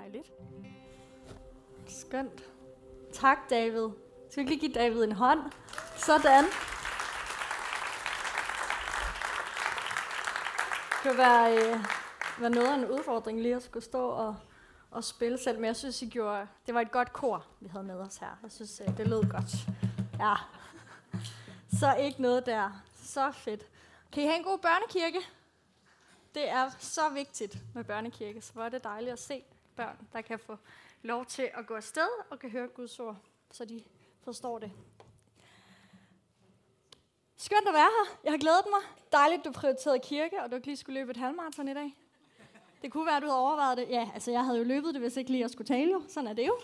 Dejligt. Skønt. Tak, David. Skal vi lige give David en hånd? Sådan. Det kan være, øh, være noget af en udfordring lige at skulle stå og, og spille selv, men jeg synes, I gjorde, det var et godt kor, vi havde med os her. Jeg synes, øh, det lød godt. Ja. Så ikke noget der. Så fedt. Kan I have en god børnekirke? Det er så vigtigt med børnekirke, så hvor er det dejligt at se børn, der kan få lov til at gå afsted og kan høre Guds ord, så de forstår det. Skønt at være her. Jeg har glædet mig. Dejligt, du prioriterede kirke, og du ikke lige skulle løbe et halvmarathon i dag. Det kunne være, at du havde overvejet det. Ja, altså jeg havde jo løbet det, hvis ikke lige jeg skulle tale jo. Sådan er det jo.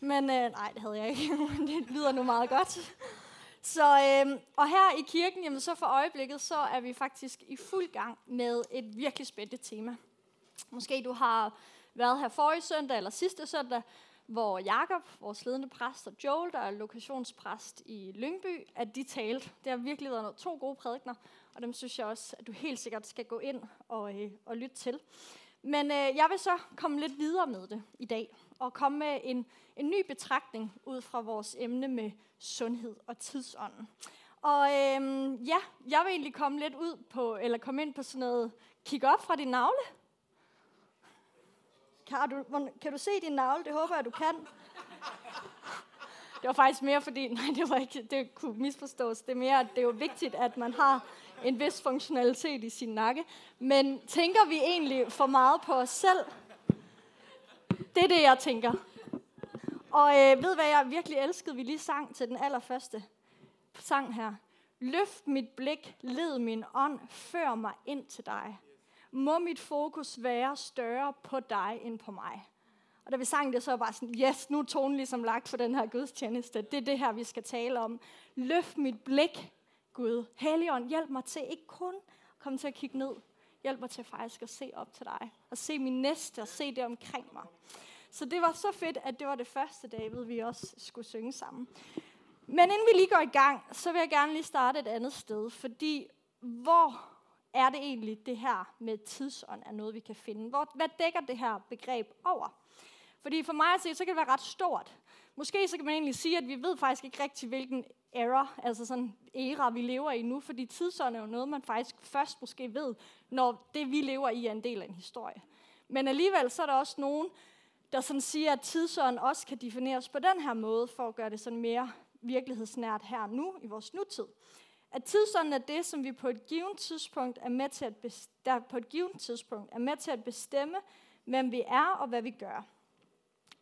Men øh, nej, det havde jeg ikke. det lyder nu meget godt. Så, øh, og her i kirken, jamen, så for øjeblikket, så er vi faktisk i fuld gang med et virkelig spændende tema. Måske du har været her forrige søndag eller sidste søndag, hvor Jakob, vores ledende præst, og Joel, der er lokationspræst i Lyngby, at de talte. Det har virkelig været noget, to gode prædikner, og dem synes jeg også, at du helt sikkert skal gå ind og, øh, og lytte til. Men øh, jeg vil så komme lidt videre med det i dag, og komme med en, en ny betragtning ud fra vores emne med sundhed og tidsånden. Og øhm, ja, jeg vil egentlig komme lidt ud på, eller komme ind på sådan noget, kig op fra din navle. Kan du, kan du se din navle? Det håber jeg, du kan. Det var faktisk mere fordi, nej, det var ikke, det kunne misforstås. Det er mere, at det er jo vigtigt, at man har en vis funktionalitet i sin nakke. Men tænker vi egentlig for meget på os selv? Det er det, jeg tænker. Og øh, ved hvad jeg virkelig elskede? Vi lige sang til den allerførste sang her. Løft mit blik, led min ånd, før mig ind til dig. Må mit fokus være større på dig end på mig. Og da vi sang det, så var bare sådan, yes, nu er tonen ligesom lagt for den her gudstjeneste. Det er det her, vi skal tale om. Løft mit blik, Gud. Helligånd, hjælp mig til ikke kun at komme til at kigge ned. Hjælp mig til faktisk at se op til dig. Og se min næste og se det omkring mig. Så det var så fedt, at det var det første, David, vi også skulle synge sammen. Men inden vi lige går i gang, så vil jeg gerne lige starte et andet sted. Fordi hvor er det egentlig, det her med tidsånd er noget, vi kan finde? Hvor, hvad dækker det her begreb over? Fordi for mig at se, så kan det være ret stort. Måske så kan man egentlig sige, at vi ved faktisk ikke rigtig, hvilken era, altså sådan æra, vi lever i nu, fordi tidsånd er jo noget, man faktisk først måske ved, når det, vi lever i, er en del af en historie. Men alligevel så er der også nogen, der sådan siger, at tidsånd også kan defineres på den her måde, for at gøre det sådan mere virkelighedsnært her nu, i vores nutid. At tidsånden er det, som vi på et givet tidspunkt er med til at, der på et givet tidspunkt er med til at bestemme, hvem vi er og hvad vi gør.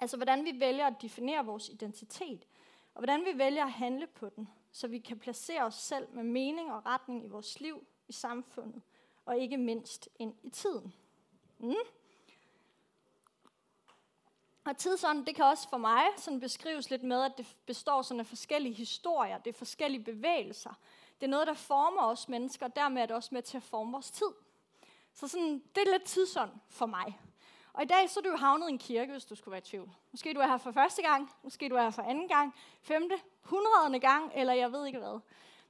Altså hvordan vi vælger at definere vores identitet, og hvordan vi vælger at handle på den, så vi kan placere os selv med mening og retning i vores liv, i samfundet, og ikke mindst ind i tiden. Mm. Og tidsånden, det kan også for mig sådan beskrives lidt med, at det består sådan af forskellige historier, det er forskellige bevægelser. Det er noget, der former os mennesker, og dermed er det også med til at forme vores tid. Så sådan, det er lidt tidsånd for mig. Og i dag så er du jo havnet i en kirke, hvis du skulle være i tvivl. Måske du er her for første gang, måske du er her for anden gang, femte, hundredende gang, eller jeg ved ikke hvad.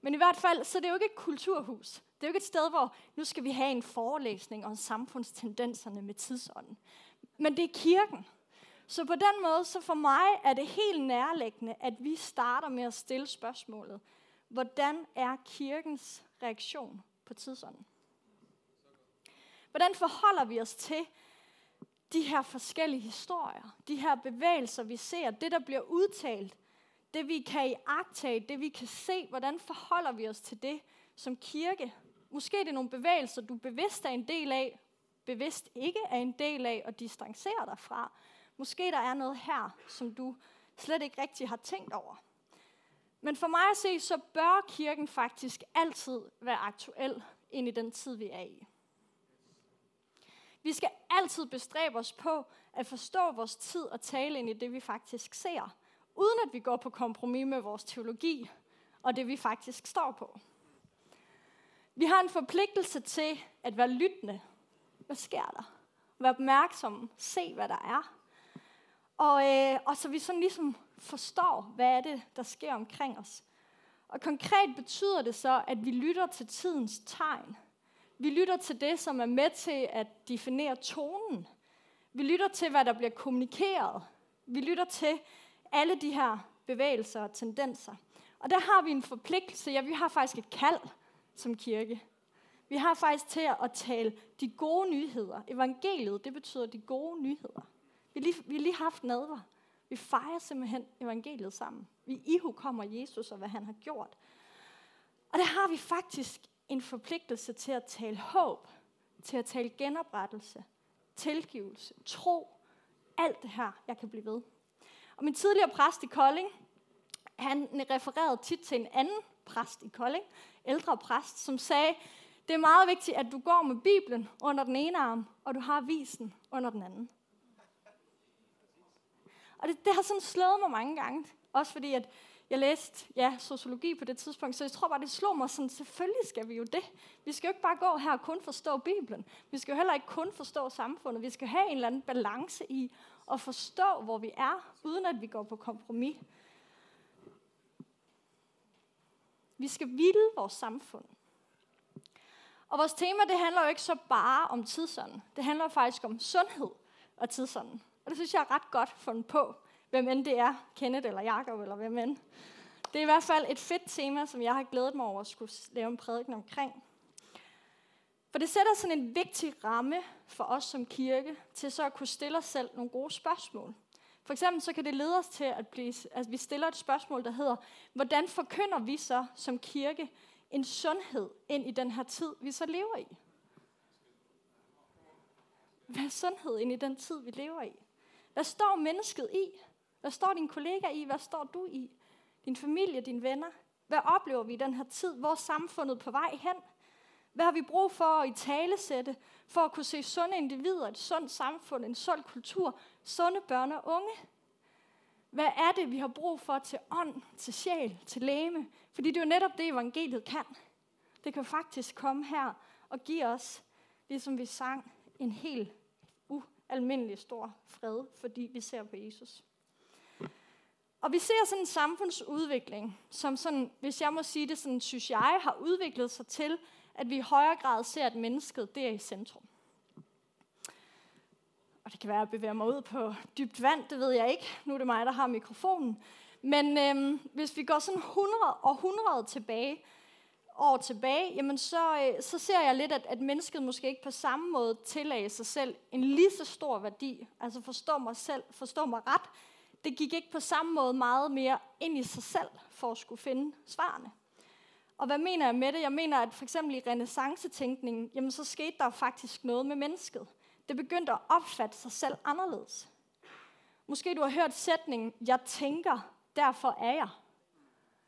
Men i hvert fald, så det er jo ikke et kulturhus. Det er jo ikke et sted, hvor nu skal vi have en forelæsning om samfundstendenserne med tidsånden. Men det er kirken. Så på den måde, så for mig er det helt nærliggende, at vi starter med at stille spørgsmålet. Hvordan er kirkens reaktion på tidsånden? Hvordan forholder vi os til de her forskellige historier, de her bevægelser, vi ser, det der bliver udtalt, det vi kan iagtage, det vi kan se, hvordan forholder vi os til det som kirke? Måske er det nogle bevægelser, du bevidst er en del af, bevidst ikke er en del af og distancerer dig fra. Måske der er noget her, som du slet ikke rigtig har tænkt over. Men for mig at se, så bør kirken faktisk altid være aktuel ind i den tid, vi er i. Vi skal altid bestræbe os på at forstå vores tid og tale ind i det, vi faktisk ser, uden at vi går på kompromis med vores teologi og det, vi faktisk står på. Vi har en forpligtelse til at være lyttende. Hvad sker der? Være opmærksom. Se, hvad der er. Og, øh, og så vi sådan ligesom forstår, hvad er det, der sker omkring os. Og konkret betyder det så, at vi lytter til tidens tegn. Vi lytter til det, som er med til at definere tonen. Vi lytter til, hvad der bliver kommunikeret. Vi lytter til alle de her bevægelser og tendenser. Og der har vi en forpligtelse, ja, vi har faktisk et kald som kirke. Vi har faktisk til at tale de gode nyheder. Evangeliet, det betyder de gode nyheder. Vi har lige, vi har lige haft nadver. Vi fejrer simpelthen evangeliet sammen. Vi ihu kommer Jesus og hvad han har gjort. Og der har vi faktisk en forpligtelse til at tale håb, til at tale genoprettelse, tilgivelse, tro, alt det her, jeg kan blive ved. Og min tidligere præst i Kolding, han refererede tit til en anden præst i Kolding, ældre præst, som sagde, det er meget vigtigt, at du går med Bibelen under den ene arm, og du har visen under den anden. Og det, det har sådan slået mig mange gange. Også fordi, at jeg læste ja, sociologi på det tidspunkt, så jeg tror bare, det slog mig sådan, selvfølgelig skal vi jo det. Vi skal jo ikke bare gå her og kun forstå Bibelen. Vi skal jo heller ikke kun forstå samfundet. Vi skal have en eller anden balance i at forstå, hvor vi er, uden at vi går på kompromis. Vi skal vilde vores samfund. Og vores tema, det handler jo ikke så bare om tidsånden. Det handler faktisk om sundhed og tidsånden. Og det synes jeg er ret godt fundet på, hvem end det er, Kenneth eller Jakob eller hvem end. Det er i hvert fald et fedt tema, som jeg har glædet mig over at skulle lave en prædiken omkring. For det sætter sådan en vigtig ramme for os som kirke, til så at kunne stille os selv nogle gode spørgsmål. For eksempel så kan det lede os til, at, blive, at vi stiller et spørgsmål, der hedder, hvordan forkynder vi så som kirke en sundhed ind i den her tid, vi så lever i? Hvad er sundhed ind i den tid, vi lever i? Hvad står mennesket i? Hvad står din kollega i? Hvad står du i? Din familie, dine venner? Hvad oplever vi i den her tid? Hvor er samfundet på vej hen? Hvad har vi brug for at i talesætte, for at kunne se sunde individer, et sundt samfund, en sund kultur, sunde børn og unge? Hvad er det, vi har brug for til ånd, til sjæl, til læme? Fordi det er jo netop det, evangeliet kan. Det kan faktisk komme her og give os, ligesom vi sang, en helt almindelig stor fred, fordi vi ser på Jesus. Og vi ser sådan en samfundsudvikling, som sådan, hvis jeg må sige det sådan, synes jeg, har udviklet sig til, at vi i højere grad ser, at mennesket det er i centrum. Og det kan være, at jeg bevæger mig ud på dybt vand, det ved jeg ikke. Nu er det mig, der har mikrofonen. Men øhm, hvis vi går sådan 100 og 100 tilbage, år tilbage, jamen så, øh, så ser jeg lidt, at, at mennesket måske ikke på samme måde tillagde sig selv en lige så stor værdi. Altså forstå mig selv, forstå mig ret. Det gik ikke på samme måde meget mere ind i sig selv for at skulle finde svarene. Og hvad mener jeg med det? Jeg mener, at for eksempel i renaissancetænkningen, jamen så skete der faktisk noget med mennesket. Det begyndte at opfatte sig selv anderledes. Måske du har hørt sætningen, jeg tænker, derfor er jeg.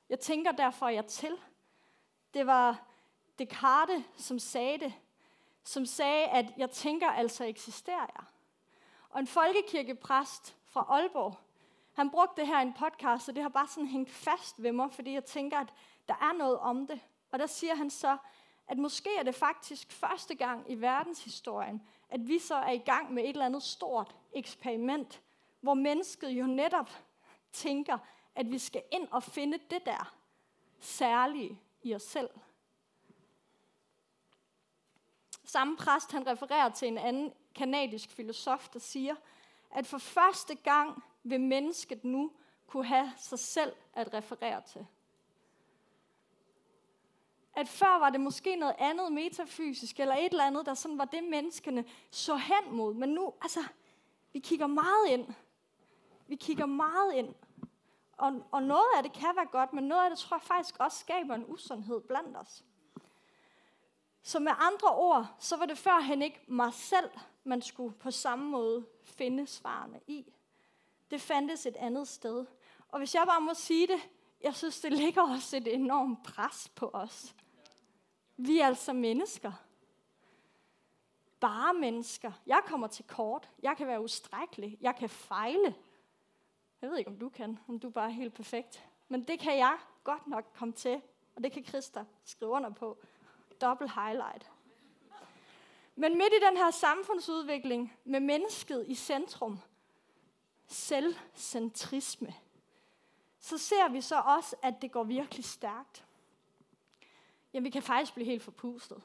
Jeg tænker, derfor er jeg til. Det var Descartes, som sagde det. Som sagde, at jeg tænker, altså eksisterer jeg. Og en folkekirkepræst fra Aalborg, han brugte det her i en podcast, og det har bare sådan hængt fast ved mig, fordi jeg tænker, at der er noget om det. Og der siger han så, at måske er det faktisk første gang i verdenshistorien, at vi så er i gang med et eller andet stort eksperiment, hvor mennesket jo netop tænker, at vi skal ind og finde det der særlige i os selv. Samme præst han refererer til en anden kanadisk filosof, der siger, at for første gang vil mennesket nu kunne have sig selv at referere til. At før var det måske noget andet metafysisk, eller et eller andet, der sådan var det, menneskene så hen mod. Men nu, altså, vi kigger meget ind. Vi kigger meget ind. Og, og noget af det kan være godt, men noget af det tror jeg faktisk også skaber en usundhed blandt os. Så med andre ord, så var det førhen ikke mig selv, man skulle på samme måde finde svarene i. Det fandtes et andet sted. Og hvis jeg bare må sige det, jeg synes, det ligger også et enormt pres på os. Vi er altså mennesker. Bare mennesker. Jeg kommer til kort. Jeg kan være ustrækkelig. Jeg kan fejle. Jeg ved ikke, om du kan, om du bare er helt perfekt. Men det kan jeg godt nok komme til, og det kan Christa skrive under på. Double highlight. Men midt i den her samfundsudvikling med mennesket i centrum, selvcentrisme, så ser vi så også, at det går virkelig stærkt. Jamen, vi kan faktisk blive helt forpustet.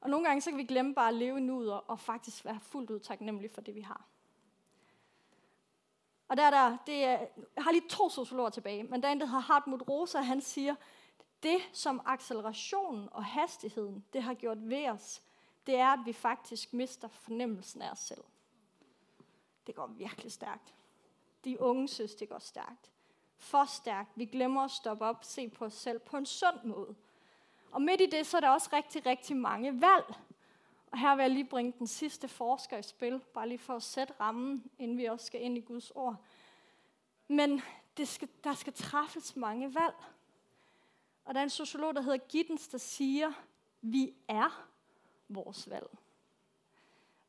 Og nogle gange så kan vi glemme bare at leve i nuet og faktisk være fuldt ud taknemmelige for det, vi har. Og der, der, det er, jeg har lige to sociologer tilbage, men der er en, der hedder Hartmut Rosa, han siger, det som accelerationen og hastigheden, det har gjort ved os, det er, at vi faktisk mister fornemmelsen af os selv. Det går virkelig stærkt. De unge synes, det går stærkt. For stærkt. Vi glemmer at stoppe op, se på os selv på en sund måde. Og midt i det, så er der også rigtig, rigtig mange valg. Og her vil jeg lige bringe den sidste forsker i spil, bare lige for at sætte rammen, inden vi også skal ind i Guds ord. Men det skal, der skal træffes mange valg. Og der er en sociolog, der hedder Giddens, der siger, vi er vores valg.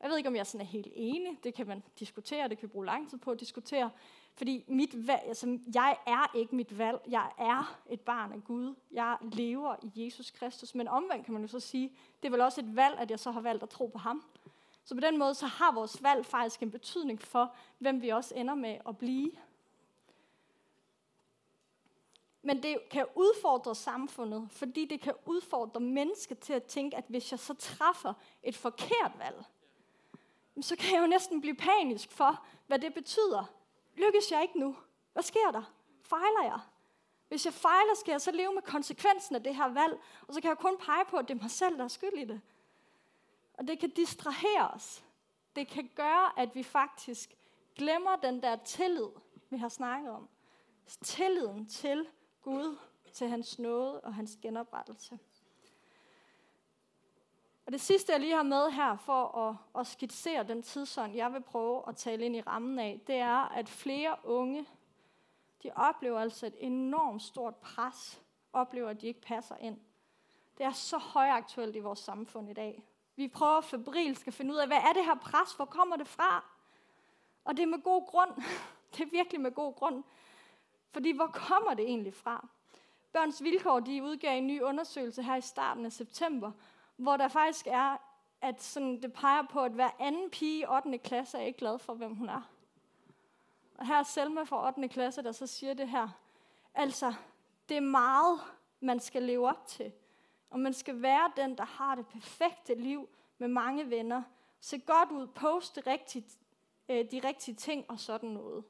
Jeg ved ikke, om jeg sådan er helt enig. Det kan man diskutere, det kan vi bruge lang tid på at diskutere. Fordi mit valg, altså, jeg er ikke mit valg. Jeg er et barn af Gud. Jeg lever i Jesus Kristus. Men omvendt kan man jo så sige, det er vel også et valg, at jeg så har valgt at tro på ham. Så på den måde, så har vores valg faktisk en betydning for, hvem vi også ender med at blive. Men det kan udfordre samfundet, fordi det kan udfordre mennesker til at tænke, at hvis jeg så træffer et forkert valg, så kan jeg jo næsten blive panisk for, hvad det betyder. Lykkes jeg ikke nu? Hvad sker der? Fejler jeg? Hvis jeg fejler, skal jeg så leve med konsekvensen af det her valg, og så kan jeg kun pege på, at det er mig selv, der er skyld i det. Og det kan distrahere os. Det kan gøre, at vi faktisk glemmer den der tillid, vi har snakket om. Tilliden til Gud, til hans nåde og hans genoprettelse. Og det sidste, jeg lige har med her for at, at skitsere den tidsånd, jeg vil prøve at tale ind i rammen af, det er, at flere unge, de oplever altså et enormt stort pres, oplever, at de ikke passer ind. Det er så højaktuelt i vores samfund i dag. Vi prøver febrilsk at finde ud af, hvad er det her pres? Hvor kommer det fra? Og det er med god grund. Det er virkelig med god grund. Fordi hvor kommer det egentlig fra? Børns Vilkår de udgav en ny undersøgelse her i starten af september, hvor der faktisk er, at sådan, det peger på, at hver anden pige i 8. klasse er ikke glad for, hvem hun er. Og her er Selma fra 8. klasse, der så siger det her. Altså, det er meget, man skal leve op til. Og man skal være den, der har det perfekte liv med mange venner. Se godt ud, poste rigtigt, øh, de rigtige ting og sådan noget.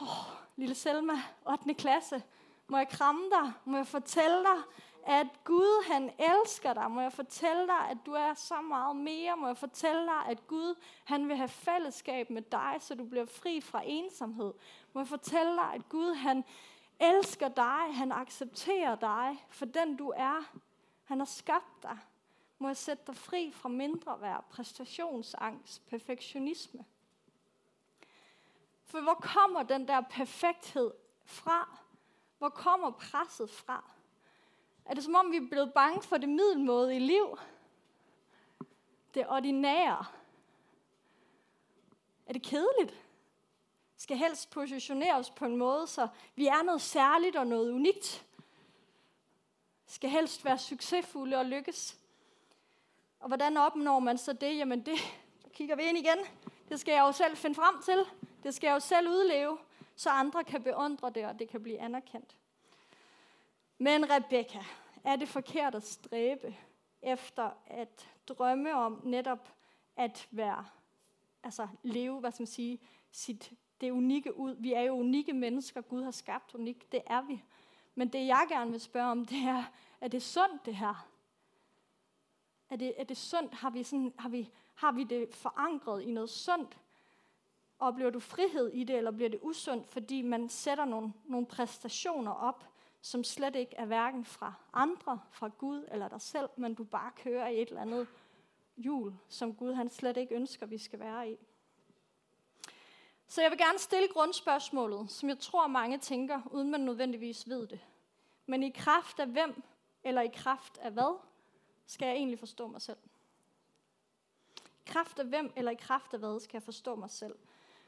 Oh, lille Selma, 8. klasse, må jeg kramme dig? Må jeg fortælle dig, at Gud han elsker dig. Må jeg fortælle dig, at du er så meget mere. Må jeg fortælle dig, at Gud han vil have fællesskab med dig, så du bliver fri fra ensomhed. Må jeg fortælle dig, at Gud han elsker dig. Han accepterer dig for den du er. Han har skabt dig. Må jeg sætte dig fri fra mindre værd, præstationsangst, perfektionisme. For hvor kommer den der perfekthed fra? Hvor kommer presset fra? Er det som om, vi er blevet bange for det middelmåde i liv? Det ordinære? Er det kedeligt? Skal helst positionere os på en måde, så vi er noget særligt og noget unikt. Skal helst være succesfulde og lykkes. Og hvordan opnår man så det? Jamen det, kigger vi ind igen. Det skal jeg jo selv finde frem til. Det skal jeg jo selv udleve, så andre kan beundre det, og det kan blive anerkendt. Men Rebecca, er det forkert at stræbe efter at drømme om netop at være, altså leve, hvad skal man sige, sit, det unikke ud. Vi er jo unikke mennesker, Gud har skabt unik, det er vi. Men det jeg gerne vil spørge om, det er, er det sundt det her? Er det, er det sundt? Har vi, sådan, har, vi, har vi det forankret i noget sundt? Oplever du frihed i det, eller bliver det usundt, fordi man sætter nogle, nogle præstationer op, som slet ikke er hverken fra andre, fra Gud eller dig selv, men du bare kører i et eller andet hjul, som Gud han slet ikke ønsker, vi skal være i. Så jeg vil gerne stille grundspørgsmålet, som jeg tror mange tænker, uden man nødvendigvis ved det. Men i kraft af hvem, eller i kraft af hvad, skal jeg egentlig forstå mig selv? I kraft af hvem, eller i kraft af hvad, skal jeg forstå mig selv?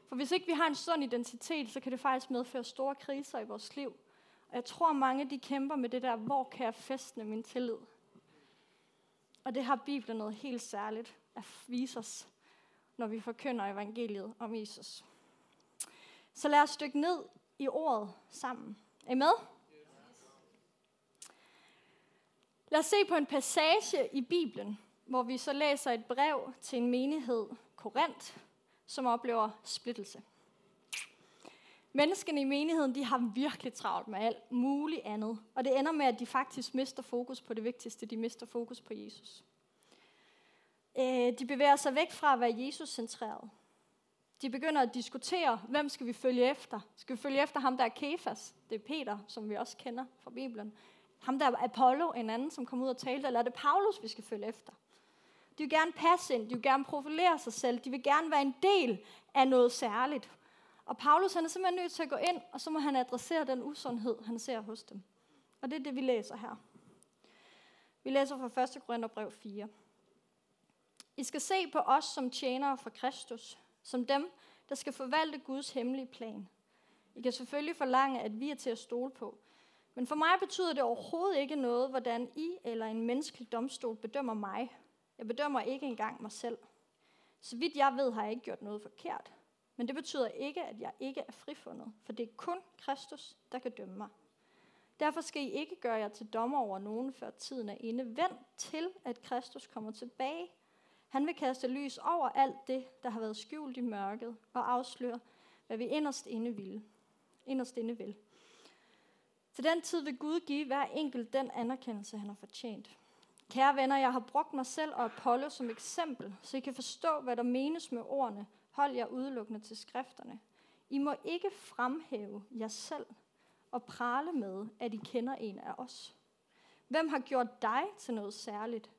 For hvis ikke vi har en sund identitet, så kan det faktisk medføre store kriser i vores liv. Og jeg tror, mange de kæmper med det der, hvor kan jeg festne min tillid? Og det har Bibelen noget helt særligt at vise os, når vi forkynder evangeliet om Jesus. Så lad os dykke ned i ordet sammen. Er I med? Lad os se på en passage i Bibelen, hvor vi så læser et brev til en menighed, Korinth, som oplever splittelse. Menneskene i menigheden, de har virkelig travlt med alt muligt andet. Og det ender med, at de faktisk mister fokus på det vigtigste. De mister fokus på Jesus. Øh, de bevæger sig væk fra at være Jesus-centreret. De begynder at diskutere, hvem skal vi følge efter? Skal vi følge efter ham, der er Kefas? Det er Peter, som vi også kender fra Bibelen. Ham der er Apollo, en anden, som kom ud og talte. Eller er det Paulus, vi skal følge efter? De vil gerne passe ind. De vil gerne profilere sig selv. De vil gerne være en del af noget særligt. Og Paulus han er simpelthen nødt til at gå ind, og så må han adressere den usundhed, han ser hos dem. Og det er det, vi læser her. Vi læser fra 1. Korintherbrev 4. I skal se på os som tjenere for Kristus, som dem, der skal forvalte Guds hemmelige plan. I kan selvfølgelig forlange, at vi er til at stole på. Men for mig betyder det overhovedet ikke noget, hvordan I eller en menneskelig domstol bedømmer mig. Jeg bedømmer ikke engang mig selv. Så vidt jeg ved, har jeg ikke gjort noget forkert. Men det betyder ikke, at jeg ikke er frifundet, for det er kun Kristus, der kan dømme mig. Derfor skal I ikke gøre jer til dommer over nogen, før tiden er inde. Vent til, at Kristus kommer tilbage. Han vil kaste lys over alt det, der har været skjult i mørket, og afsløre, hvad vi inderst inde vil. Inderst inde vil. Til den tid vil Gud give hver enkelt den anerkendelse, han har fortjent. Kære venner, jeg har brugt mig selv og Apollo som eksempel, så I kan forstå, hvad der menes med ordene, Hold jer udelukkende til skrifterne. I må ikke fremhæve jer selv og prale med, at I kender en af os. Hvem har gjort dig til noget særligt?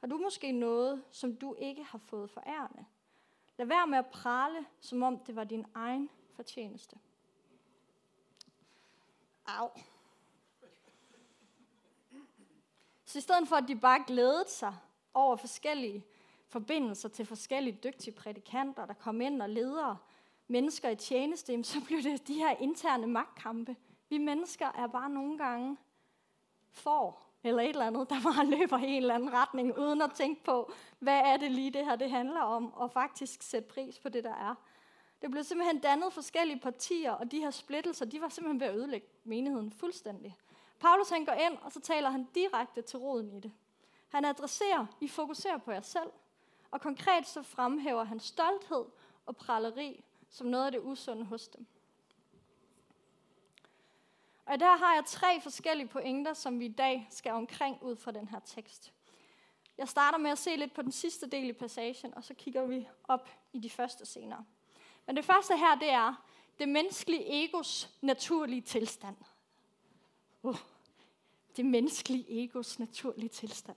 Har du måske noget, som du ikke har fået forærende? Lad være med at prale, som om det var din egen fortjeneste. Au. Så i stedet for, at de bare glædede sig over forskellige forbindelser til forskellige dygtige prædikanter, der kom ind og ledere mennesker i tjeneste, så blev det de her interne magtkampe. Vi mennesker er bare nogle gange for eller et eller andet, der bare løber i en eller anden retning, uden at tænke på, hvad er det lige det her, det handler om, og faktisk sætte pris på det, der er. Det blev simpelthen dannet forskellige partier, og de her splittelser, de var simpelthen ved at ødelægge menigheden fuldstændig. Paulus han går ind, og så taler han direkte til roden i det. Han adresserer, I fokuserer på jer selv. Og konkret så fremhæver han stolthed og praleri som noget af det usunde hos dem. Og der har jeg tre forskellige pointer, som vi i dag skal omkring ud fra den her tekst. Jeg starter med at se lidt på den sidste del i passagen, og så kigger vi op i de første scener. Men det første her, det er det menneskelige egos naturlige tilstand. Uh, det menneskelige egos naturlige tilstand.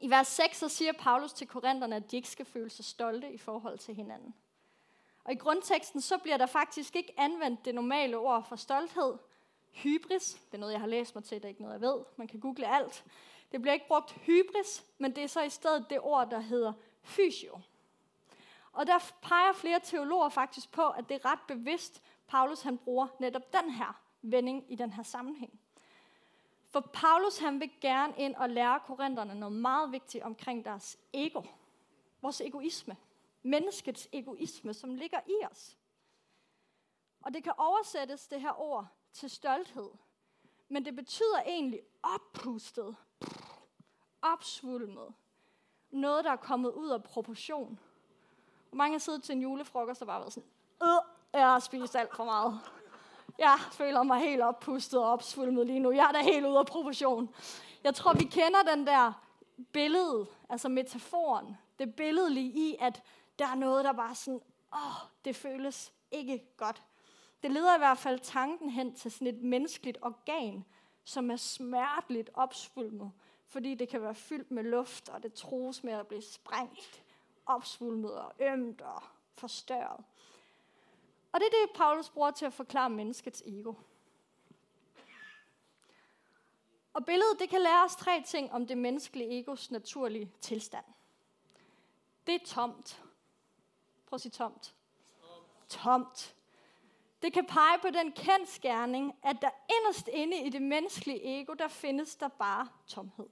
I vers 6 så siger Paulus til korinterne, at de ikke skal føle sig stolte i forhold til hinanden. Og i grundteksten så bliver der faktisk ikke anvendt det normale ord for stolthed. Hybris, det er noget, jeg har læst mig til, det er ikke noget, jeg ved. Man kan google alt. Det bliver ikke brugt hybris, men det er så i stedet det ord, der hedder fysio. Og der peger flere teologer faktisk på, at det er ret bevidst, Paulus han bruger netop den her vending i den her sammenhæng. For Paulus han vil gerne ind og lære korinterne noget meget vigtigt omkring deres ego. Vores egoisme. Menneskets egoisme, som ligger i os. Og det kan oversættes, det her ord, til stolthed. Men det betyder egentlig oppustet, opsvulmet. Noget, der er kommet ud af proportion. Hvor mange har siddet til en julefrokost og bare været sådan, øh, jeg har spist alt for meget. Jeg føler mig helt oppustet og opsvulmet lige nu. Jeg er da helt ude af proportion. Jeg tror, vi kender den der billede, altså metaforen. Det billedlige i, at der er noget, der bare sådan, åh, det føles ikke godt. Det leder i hvert fald tanken hen til sådan et menneskeligt organ, som er smerteligt opsvulmet, fordi det kan være fyldt med luft, og det trues med at blive sprængt, opsvulmet og ømt og forstørret. Og det er det, Paulus bruger til at forklare menneskets ego. Og billedet det kan lære os tre ting om det menneskelige egos naturlige tilstand. Det er tomt. Prøv at sige tomt. Tomt. Det kan pege på den kendskærning, at der inderst inde i det menneskelige ego, der findes der bare tomhed.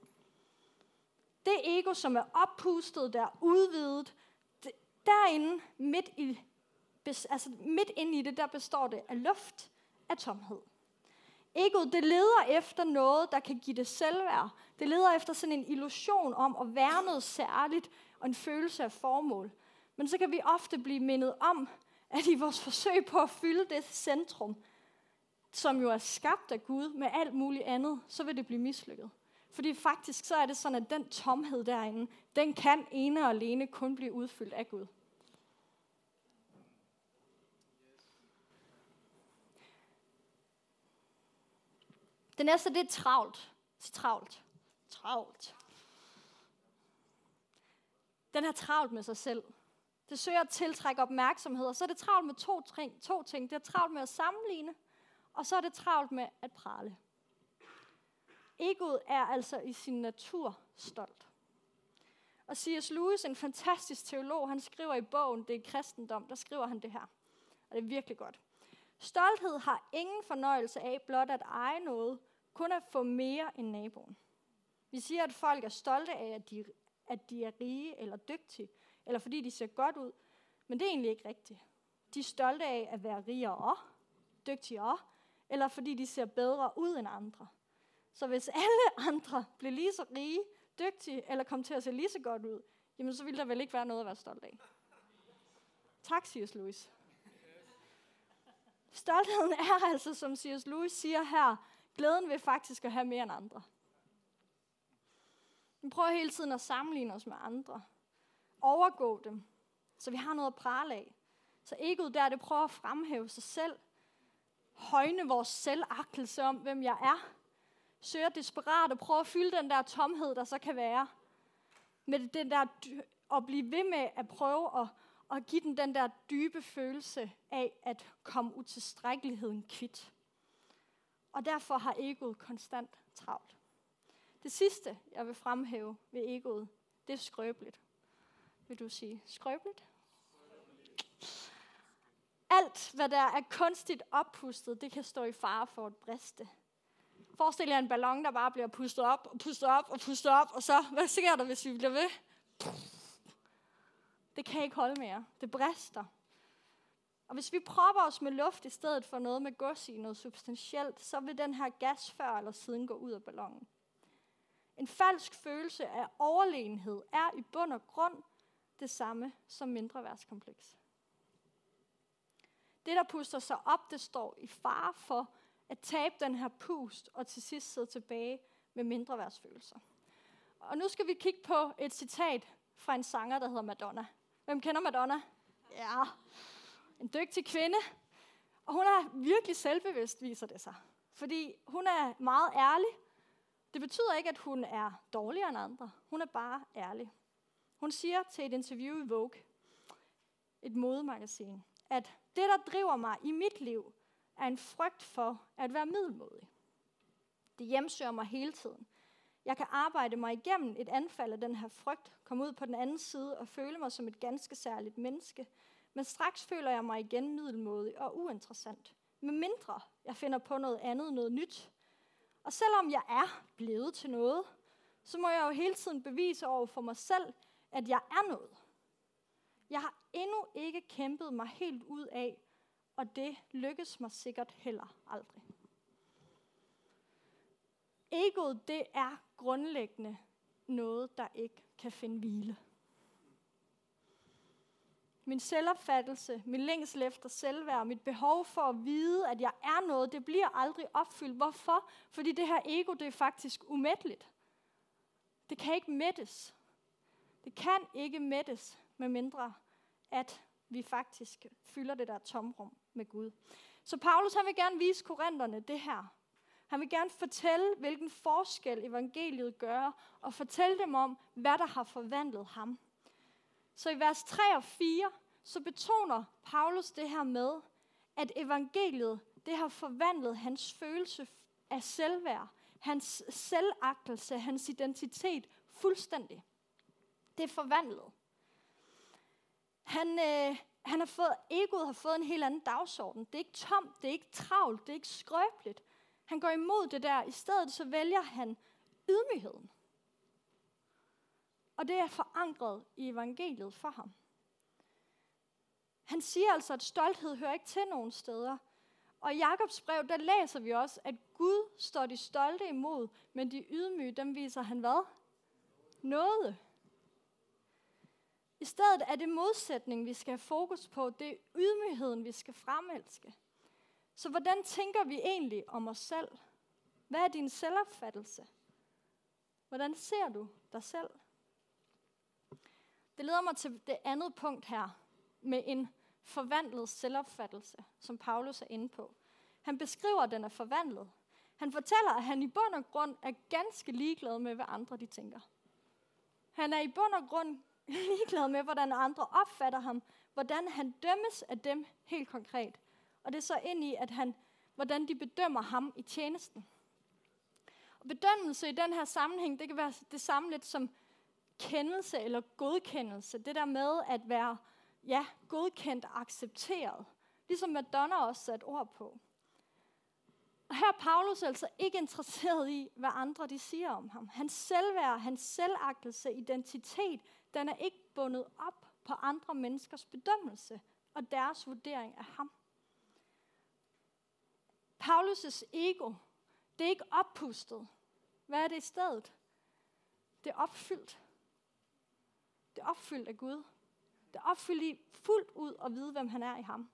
Det ego, som er oppustet, der er udvidet, derinde midt i altså midt ind i det, der består det af luft, af tomhed. Egoet, det leder efter noget, der kan give det selvværd. Det leder efter sådan en illusion om at være noget særligt og en følelse af formål. Men så kan vi ofte blive mindet om, at i vores forsøg på at fylde det centrum, som jo er skabt af Gud med alt muligt andet, så vil det blive mislykket. Fordi faktisk så er det sådan, at den tomhed derinde, den kan ene og alene kun blive udfyldt af Gud. Det næste, det er travlt. Så travlt. Travlt. Den har travlt med sig selv. Det søger at tiltrække opmærksomhed, og så er det travlt med to, ting. to ting. Det er travlt med at sammenligne, og så er det travlt med at prale. Egoet er altså i sin natur stolt. Og C.S. Lewis, en fantastisk teolog, han skriver i bogen Det er kristendom, der skriver han det her. Og det er virkelig godt. Stolthed har ingen fornøjelse af blot at eje noget, kun at få mere end naboen. Vi siger, at folk er stolte af, at de, at de er rige eller dygtige, eller fordi de ser godt ud, men det er egentlig ikke rigtigt. De er stolte af at være rigere, dygtigere, eller fordi de ser bedre ud end andre. Så hvis alle andre blev lige så rige, dygtige, eller kom til at se lige så godt ud, jamen så ville der vel ikke være noget at være stolt af. Tak, C.S. Lewis. Stoltheden er altså, som C.S. Lewis siger her, glæden ved faktisk at have mere end andre. Vi prøver hele tiden at sammenligne os med andre. Overgå dem, så vi har noget at prale af. Så egoet der, det prøver at fremhæve sig selv. Højne vores selvagtelse om, hvem jeg er. Søger desperat at prøve at fylde den der tomhed, der så kan være. Med den der, at blive ved med at prøve at, at give den den der dybe følelse af at komme utilstrækkeligheden kvidt. Og derfor har egoet konstant travlt. Det sidste, jeg vil fremhæve ved egoet, det er skrøbeligt. Vil du sige skrøbeligt? Alt, hvad der er kunstigt oppustet, det kan stå i fare for at briste. Forestil jer en ballon, der bare bliver pustet op og pustet op og pustet op, og så, hvad sker der, hvis vi bliver ved? Det kan ikke holde mere. Det brister. Og hvis vi propper os med luft i stedet for noget med gods i, noget substantielt, så vil den her gas før eller siden gå ud af ballonen. En falsk følelse af overlegenhed er i bund og grund det samme som mindre værtskompleks. Det, der puster sig op, det står i fare for at tabe den her pust, og til sidst sidde tilbage med mindre værtsfølelser. Og nu skal vi kigge på et citat fra en sanger, der hedder Madonna. Hvem kender Madonna? Ja, en dygtig kvinde. Og hun er virkelig selvbevidst, viser det sig. Fordi hun er meget ærlig. Det betyder ikke, at hun er dårligere end andre. Hun er bare ærlig. Hun siger til et interview i Vogue, et modemagasin, at det, der driver mig i mit liv, er en frygt for at være middelmodig. Det hjemsøger mig hele tiden. Jeg kan arbejde mig igennem et anfald af den her frygt, komme ud på den anden side og føle mig som et ganske særligt menneske, men straks føler jeg mig igen middelmodig og uinteressant. Med mindre jeg finder på noget andet, noget nyt. Og selvom jeg er blevet til noget, så må jeg jo hele tiden bevise over for mig selv, at jeg er noget. Jeg har endnu ikke kæmpet mig helt ud af, og det lykkes mig sikkert heller aldrig. Egoet, det er grundlæggende noget, der ikke kan finde hvile. Min selvopfattelse, min længsel efter selvværd, mit behov for at vide, at jeg er noget, det bliver aldrig opfyldt. Hvorfor? Fordi det her ego, det er faktisk umætteligt. Det kan ikke mættes. Det kan ikke mættes, med mindre at vi faktisk fylder det der tomrum med Gud. Så Paulus han vil gerne vise korinterne det her. Han vil gerne fortælle, hvilken forskel evangeliet gør, og fortælle dem om, hvad der har forvandlet ham. Så i vers 3 og 4, så betoner Paulus det her med, at evangeliet, det har forvandlet hans følelse af selvværd, hans selvagtelse, hans identitet fuldstændig. Det er forvandlet. Han, øh, han har fået, egoet har fået en helt anden dagsorden. Det er ikke tomt, det er ikke travlt, det er ikke skrøbeligt. Han går imod det der. I stedet så vælger han ydmygheden. Og det er forankret i evangeliet for ham. Han siger altså, at stolthed hører ikke til nogen steder. Og i Jakobs brev, der læser vi også, at Gud står de stolte imod, men de ydmyge, dem viser han hvad? Noget. I stedet er det modsætning, vi skal have fokus på. Det er ydmygheden, vi skal fremelske. Så hvordan tænker vi egentlig om os selv? Hvad er din selvopfattelse? Hvordan ser du dig selv? Det leder mig til det andet punkt her, med en forvandlet selvopfattelse, som Paulus er inde på. Han beskriver, at den er forvandlet. Han fortæller, at han i bund og grund er ganske ligeglad med, hvad andre de tænker. Han er i bund og grund ligeglad med, hvordan andre opfatter ham, hvordan han dømmes af dem helt konkret. Og det er så ind i, at han, hvordan de bedømmer ham i tjenesten. Og bedømmelse i den her sammenhæng, det kan være det samme lidt som kendelse eller godkendelse. Det der med at være ja, godkendt og accepteret. Ligesom Madonna også satte ord på. Og her er Paulus altså ikke interesseret i, hvad andre de siger om ham. Hans selvværd, hans selvagtelse, identitet, den er ikke bundet op på andre menneskers bedømmelse og deres vurdering af ham. Paulus' ego, det er ikke oppustet. Hvad er det i stedet? Det er opfyldt. Det er opfyldt af Gud. Det er opfyldt i fuldt ud at vide, hvem han er i ham.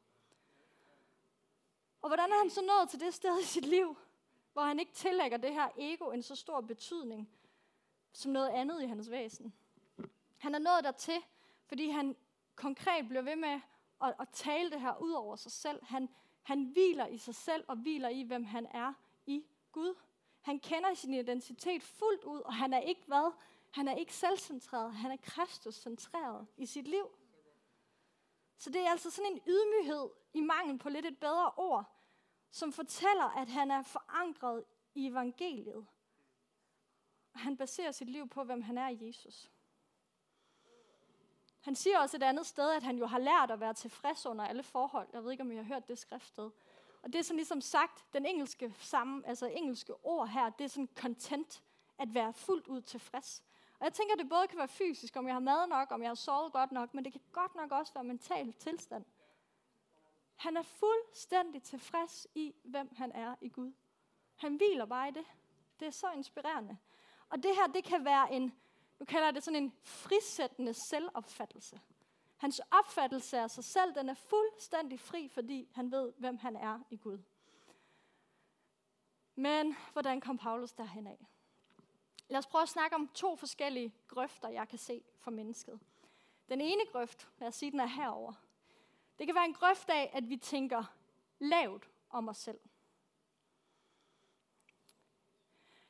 Og hvordan er han så nået til det sted i sit liv, hvor han ikke tillægger det her ego en så stor betydning som noget andet i hans væsen? Han er nået dertil, fordi han konkret bliver ved med at, at tale det her ud over sig selv. Han, han hviler i sig selv og hviler i, hvem han er i Gud. Han kender sin identitet fuldt ud, og han er ikke hvad? Han er ikke selvcentreret, han er Kristus-centreret i sit liv. Så det er altså sådan en ydmyghed i mangel på lidt et bedre ord, som fortæller, at han er forankret i evangeliet. Han baserer sit liv på, hvem han er i Jesus. Han siger også et andet sted, at han jo har lært at være tilfreds under alle forhold. Jeg ved ikke, om I har hørt det skriftsted. Og det er sådan ligesom sagt, den engelske, samme, altså engelske ord her, det er sådan content, at være fuldt ud tilfreds. Og jeg tænker, at det både kan være fysisk, om jeg har mad nok, om jeg har sovet godt nok, men det kan godt nok også være mental tilstand. Han er fuldstændig tilfreds i, hvem han er i Gud. Han hviler bare i det. Det er så inspirerende. Og det her, det kan være en, nu kalder jeg det sådan en frisættende selvopfattelse. Hans opfattelse af sig selv, den er fuldstændig fri, fordi han ved, hvem han er i Gud. Men hvordan kom Paulus derhen af? Lad os prøve at snakke om to forskellige grøfter, jeg kan se for mennesket. Den ene grøft, lad os sige, den er herover. Det kan være en grøft af, at vi tænker lavt om os selv.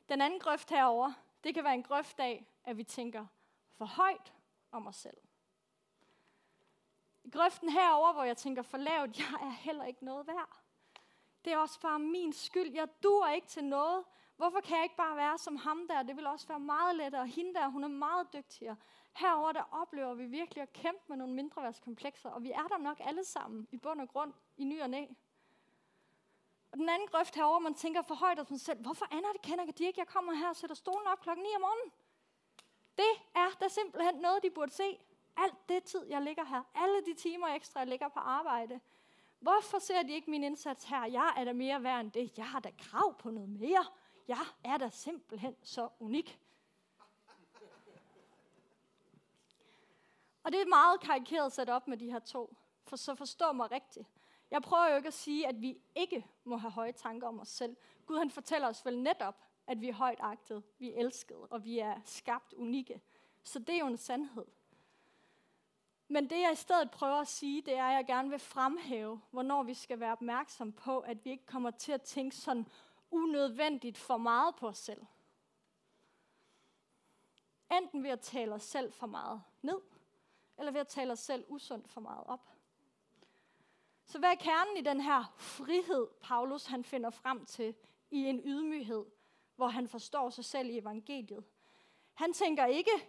Den anden grøft herover, det kan være en grøft af, at vi tænker for højt om os selv. I grøften herover, hvor jeg tænker for lavt, jeg er heller ikke noget værd. Det er også bare min skyld. Jeg dur ikke til noget. Hvorfor kan jeg ikke bare være som ham der? Det vil også være meget lettere. Hende der, hun er meget dygtigere. Herover der oplever vi virkelig at kæmpe med nogle mindreværdskomplekser, og vi er der nok alle sammen i bund og grund i ny og næ. Og den anden grøft herover, man tænker for højt af sig selv, hvorfor aner det kender de ikke? Jeg kommer her og sætter stolen op klokken 9 om morgenen. Det er da simpelthen noget, de burde se. Alt det tid, jeg ligger her. Alle de timer ekstra, jeg ligger på arbejde. Hvorfor ser de ikke min indsats her? Jeg er da mere værd end det. Jeg har da krav på noget mere. Jeg er da simpelthen så unik. Og det er meget karikeret sat op med de her to. For så forstår mig rigtigt. Jeg prøver jo ikke at sige, at vi ikke må have høje tanker om os selv. Gud han fortæller os vel netop, at vi er højt agtet, vi er elskede, og vi er skabt unikke. Så det er jo en sandhed. Men det jeg i stedet prøver at sige, det er, at jeg gerne vil fremhæve, hvornår vi skal være opmærksom på, at vi ikke kommer til at tænke sådan unødvendigt for meget på os selv. Enten ved at tale os selv for meget ned, eller ved at tale os selv usundt for meget op. Så hvad er kernen i den her frihed, Paulus han finder frem til i en ydmyghed, hvor han forstår sig selv i evangeliet? Han tænker ikke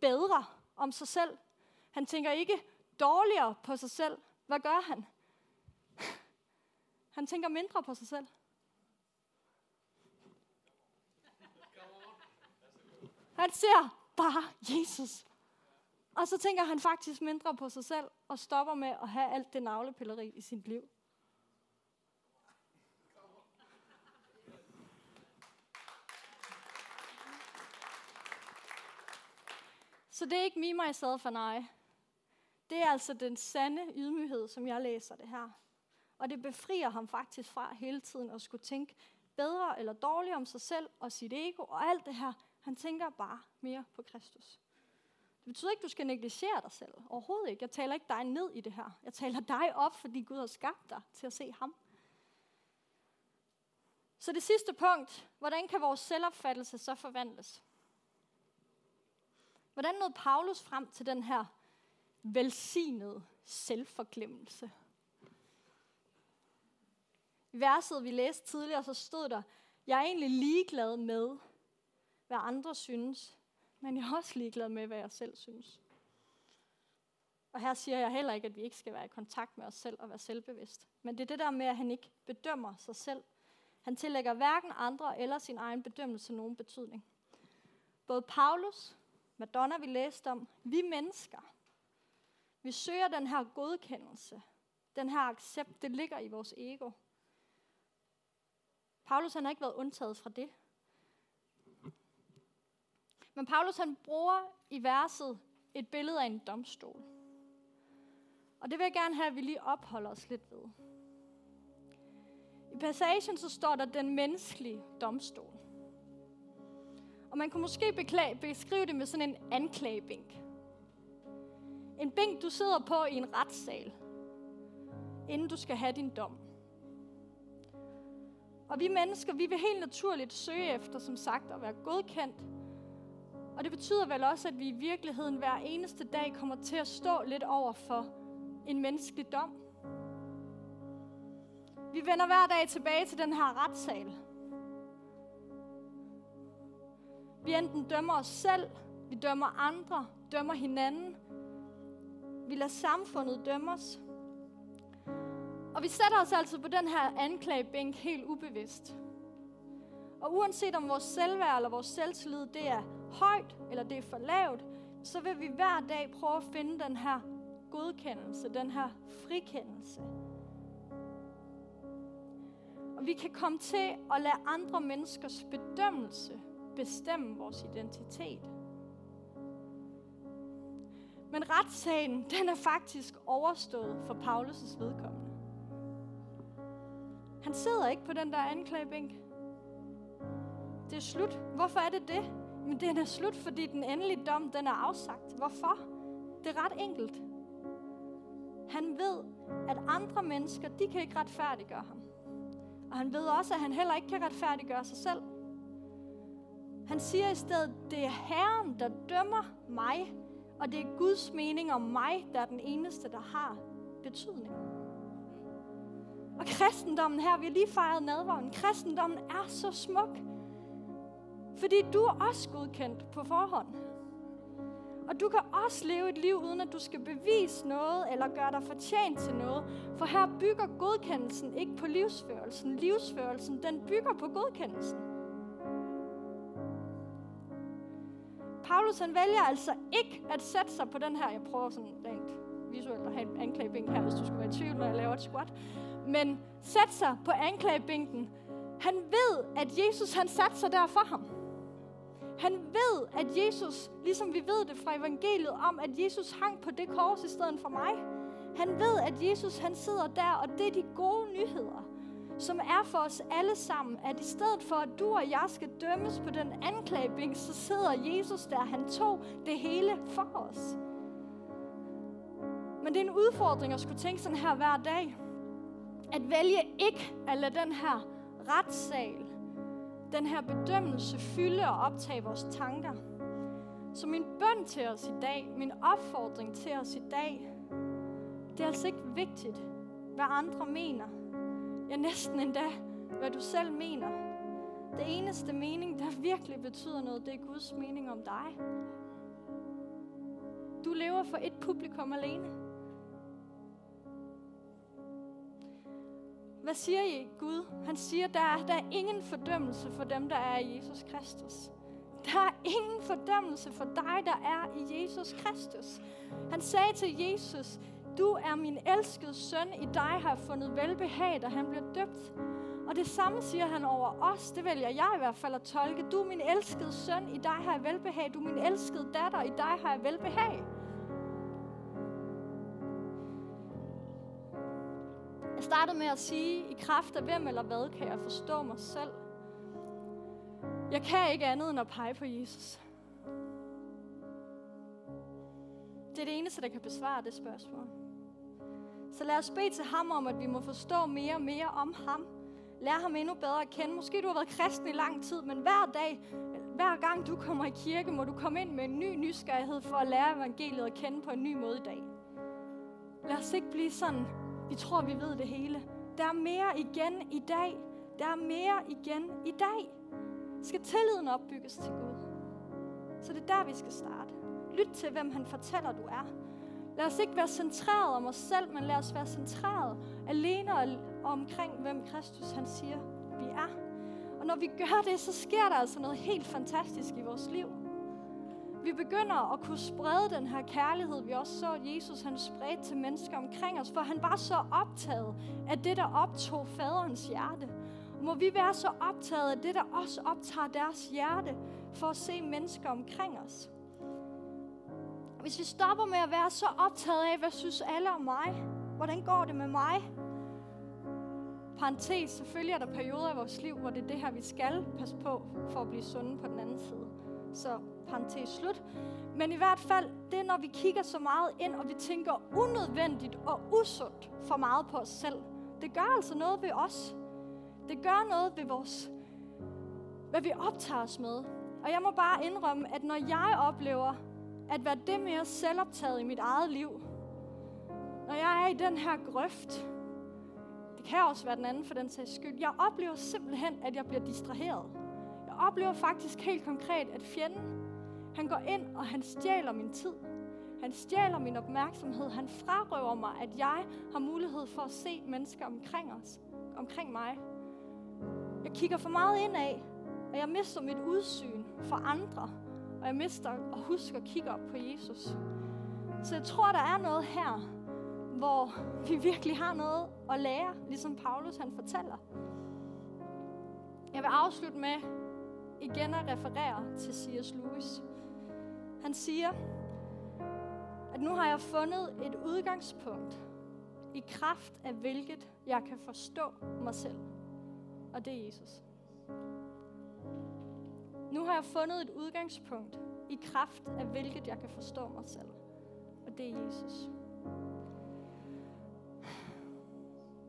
bedre om sig selv. Han tænker ikke dårligere på sig selv. Hvad gør han? Han tænker mindre på sig selv. Han ser bare Jesus. Og så tænker han faktisk mindre på sig selv og stopper med at have alt det navlepilleri i sit liv. Så det er ikke me, myself and I. Det er altså den sande ydmyghed, som jeg læser det her. Og det befrier ham faktisk fra hele tiden at skulle tænke bedre eller dårligere om sig selv og sit ego og alt det her. Han tænker bare mere på Kristus. Det betyder ikke, at du skal negligere dig selv. Overhovedet ikke. Jeg taler ikke dig ned i det her. Jeg taler dig op, fordi Gud har skabt dig til at se ham. Så det sidste punkt. Hvordan kan vores selvopfattelse så forvandles? Hvordan nåede Paulus frem til den her velsignede selvforglemmelse? I verset, vi læste tidligere, så stod der, jeg er egentlig ligeglad med, hvad andre synes, men jeg er også ligeglad med, hvad jeg selv synes. Og her siger jeg heller ikke, at vi ikke skal være i kontakt med os selv og være selvbevidst. Men det er det der med, at han ikke bedømmer sig selv. Han tillægger hverken andre eller sin egen bedømmelse nogen betydning. Både Paulus, Madonna vi læste om, vi mennesker, vi søger den her godkendelse, den her accept, det ligger i vores ego. Paulus han har ikke været undtaget fra det. Men Paulus han bruger i verset et billede af en domstol. Og det vil jeg gerne have, at vi lige opholder os lidt ved. I passagen så står der den menneskelige domstol. Og man kunne måske beklage, beskrive det med sådan en anklagebænk. En bænk, du sidder på i en retssal, inden du skal have din dom. Og vi mennesker, vi vil helt naturligt søge efter, som sagt, at være godkendt. Og det betyder vel også, at vi i virkeligheden hver eneste dag kommer til at stå lidt over for en menneskelig dom. Vi vender hver dag tilbage til den her retssal. Vi enten dømmer os selv, vi dømmer andre, dømmer hinanden. Vi lader samfundet dømme os. Og vi sætter os altså på den her anklagebænk helt ubevidst. Og uanset om vores selvværd eller vores selvtillid, det er højt eller det er for lavt, så vil vi hver dag prøve at finde den her godkendelse, den her frikendelse. Og vi kan komme til at lade andre menneskers bedømmelse bestemme vores identitet. Men retssagen, den er faktisk overstået for Paulus' vedkommende. Han sidder ikke på den der anklagebænk. Det er slut. Hvorfor er det det? Men den er slut, fordi den endelige dom, den er afsagt. Hvorfor? Det er ret enkelt. Han ved, at andre mennesker, de kan ikke retfærdiggøre ham. Og han ved også, at han heller ikke kan retfærdiggøre sig selv. Han siger i stedet, det er Herren, der dømmer mig, og det er Guds mening om mig, der er den eneste, der har betydning. Og kristendommen her, vi har lige fejret nadvåren, kristendommen er så smuk, fordi du er også godkendt på forhånd. Og du kan også leve et liv, uden at du skal bevise noget eller gøre dig fortjent til noget. For her bygger godkendelsen ikke på livsførelsen. Livsførelsen, den bygger på godkendelsen. Paulus han vælger altså ikke at sætte sig på den her, jeg prøver sådan rent visuelt at have en anklagebænk her, hvis du skulle være i tvivl, når jeg laver et squat. Men sætte sig på anklagebænken. Han ved, at Jesus han satte sig der for ham. Han ved, at Jesus, ligesom vi ved det fra evangeliet om, at Jesus hang på det kors i stedet for mig. Han ved, at Jesus han sidder der, og det er de gode nyheder, som er for os alle sammen, at i stedet for, at du og jeg skal dømmes på den anklagebænk, så sidder Jesus der. Han tog det hele for os. Men det er en udfordring at skulle tænke sådan her hver dag. At vælge ikke at lade den her retssal den her bedømmelse fylde og optage vores tanker. Så min bøn til os i dag, min opfordring til os i dag, det er altså ikke vigtigt, hvad andre mener. Ja, næsten endda, hvad du selv mener. Det eneste mening, der virkelig betyder noget, det er Guds mening om dig. Du lever for et publikum alene. Hvad siger I, Gud? Han siger, der er, der er ingen fordømmelse for dem, der er i Jesus Kristus. Der er ingen fordømmelse for dig, der er i Jesus Kristus. Han sagde til Jesus, Du er min elskede søn, i dig har jeg fundet velbehag, da han bliver døbt. Og det samme siger han over os, det vælger jeg i hvert fald at tolke. Du er min elskede søn, i dig har jeg velbehag. Du er min elskede datter, i dig har jeg velbehag. Jeg startede med at sige, i kraft af hvem eller hvad kan jeg forstå mig selv. Jeg kan ikke andet end at pege på Jesus. Det er det eneste, der kan besvare det spørgsmål. Så lad os bede til ham om, at vi må forstå mere og mere om ham. Lær ham endnu bedre at kende. Måske du har været kristen i lang tid, men hver dag, hver gang du kommer i kirke, må du komme ind med en ny nysgerrighed for at lære evangeliet at kende på en ny måde i dag. Lad os ikke blive sådan, vi tror, vi ved det hele. Der er mere igen i dag. Der er mere igen i dag. Skal tilliden opbygges til Gud. Så det er der, vi skal starte. Lyt til, hvem han fortæller, du er. Lad os ikke være centreret om os selv, men lad os være centreret alene og omkring, hvem Kristus han siger, vi er. Og når vi gør det, så sker der altså noget helt fantastisk i vores liv. Vi begynder at kunne sprede den her kærlighed, vi også så, at Jesus han spredte til mennesker omkring os, for han var så optaget af det, der optog faderens hjerte. Må vi være så optaget af det, der også optager deres hjerte, for at se mennesker omkring os. Hvis vi stopper med at være så optaget af, hvad synes alle om mig? Hvordan går det med mig? Parentes, selvfølgelig er der perioder i vores liv, hvor det er det her, vi skal passe på, for at blive sunde på den anden side. Så parentes slut. Men i hvert fald, det er, når vi kigger så meget ind, og vi tænker unødvendigt og usundt for meget på os selv. Det gør altså noget ved os. Det gør noget ved vores, hvad vi optager os med. Og jeg må bare indrømme, at når jeg oplever at være det mere selvoptaget i mit eget liv, når jeg er i den her grøft, det kan også være den anden for den sags skyld, jeg oplever simpelthen, at jeg bliver distraheret. Jeg oplever faktisk helt konkret, at fjenden, han går ind, og han stjæler min tid. Han stjæler min opmærksomhed. Han frarøver mig, at jeg har mulighed for at se mennesker omkring os, omkring mig. Jeg kigger for meget indad, og jeg mister mit udsyn for andre. Og jeg mister at huske at kigge op på Jesus. Så jeg tror, der er noget her, hvor vi virkelig har noget at lære, ligesom Paulus han fortæller. Jeg vil afslutte med igen at referere til C.S. Lewis. Han siger, at nu har jeg fundet et udgangspunkt, i kraft af hvilket jeg kan forstå mig selv. Og det er Jesus. Nu har jeg fundet et udgangspunkt, i kraft af hvilket jeg kan forstå mig selv. Og det er Jesus.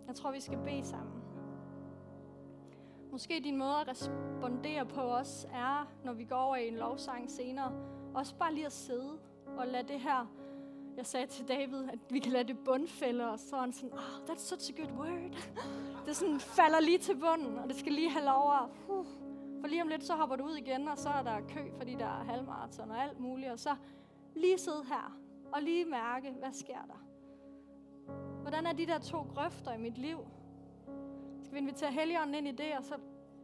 Jeg tror, vi skal bede sammen. Måske din måde at respondere på os er, når vi går over i en lovsang senere, også bare lige at sidde og lade det her, jeg sagde til David, at vi kan lade det bundfælde, og så er han sådan, oh, that's such a good word. Det sådan falder lige til bunden, og det skal lige have lov at, uh, for lige om lidt, så hopper du ud igen, og så er der kø, fordi der er halvmarathon og alt muligt, og så lige sidde her, og lige mærke, hvad sker der? Hvordan er de der to grøfter i mit liv? Skal vi invitere Helligånden ind i det, og så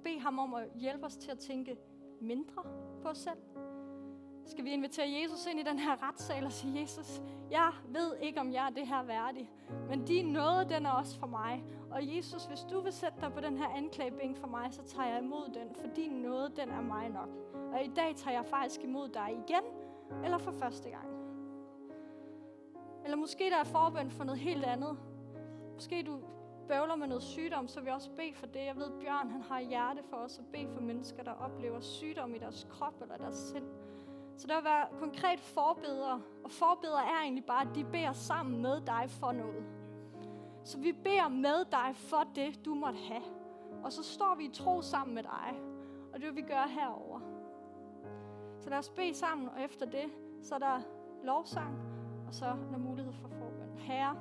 bede ham om at hjælpe os til at tænke mindre på os selv? Skal vi invitere Jesus ind i den her retssal og sige, Jesus, jeg ved ikke, om jeg er det her værdig, men din nåde, den er også for mig. Og Jesus, hvis du vil sætte dig på den her anklagebænk for mig, så tager jeg imod den, for din nåde, den er mig nok. Og i dag tager jeg faktisk imod dig igen, eller for første gang. Eller måske der er forbøn for noget helt andet. Måske du bøvler med noget sygdom, så vil jeg også bede for det. Jeg ved, Bjørn han har hjerte for os at bede for mennesker, der oplever sygdom i deres krop eller deres sind. Så der vil være konkret forbedere, og forbedere er egentlig bare, at de beder sammen med dig for noget. Så vi beder med dig for det, du måtte have. Og så står vi i tro sammen med dig. Og det vil vi gøre herover. Så lad os bede sammen, og efter det, så er der lovsang, og så er der mulighed for forbøn. Herre,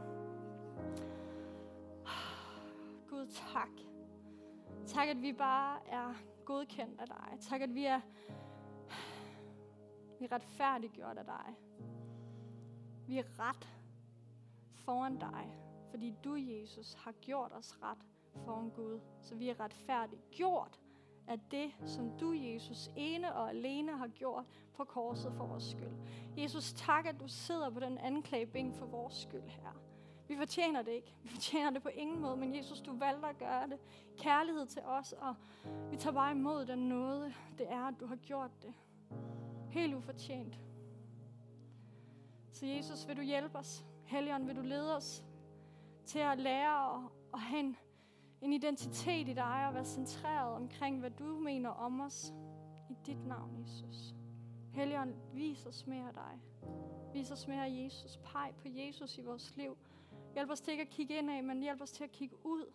Gud, tak. Tak, at vi bare er godkendt af dig. Tak, at vi er vi er retfærdiggjort af dig. Vi er ret foran dig, fordi du, Jesus, har gjort os ret foran Gud. Så vi er retfærdiggjort af det, som du, Jesus, ene og alene har gjort på korset for vores skyld. Jesus, tak, at du sidder på den anklagebænk for vores skyld her. Vi fortjener det ikke. Vi fortjener det på ingen måde, men Jesus, du valgte at gøre det. Kærlighed til os, og vi tager bare imod den nåde, det er, at du har gjort det. Helt ufortjent. Så Jesus, vil du hjælpe os? Helligånd, vil du lede os til at lære at, at have en, en identitet i dig og være centreret omkring, hvad du mener om os. I dit navn, Jesus. Helligånd, vis os mere af dig. Vis os mere af Jesus. Peg på Jesus i vores liv. Hjælp os til ikke at kigge indad, men hjælp os til at kigge ud.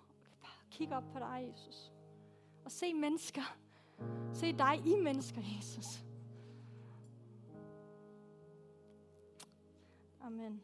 Kig op på dig, Jesus. Og se mennesker. Se dig i mennesker, Jesus. Amen.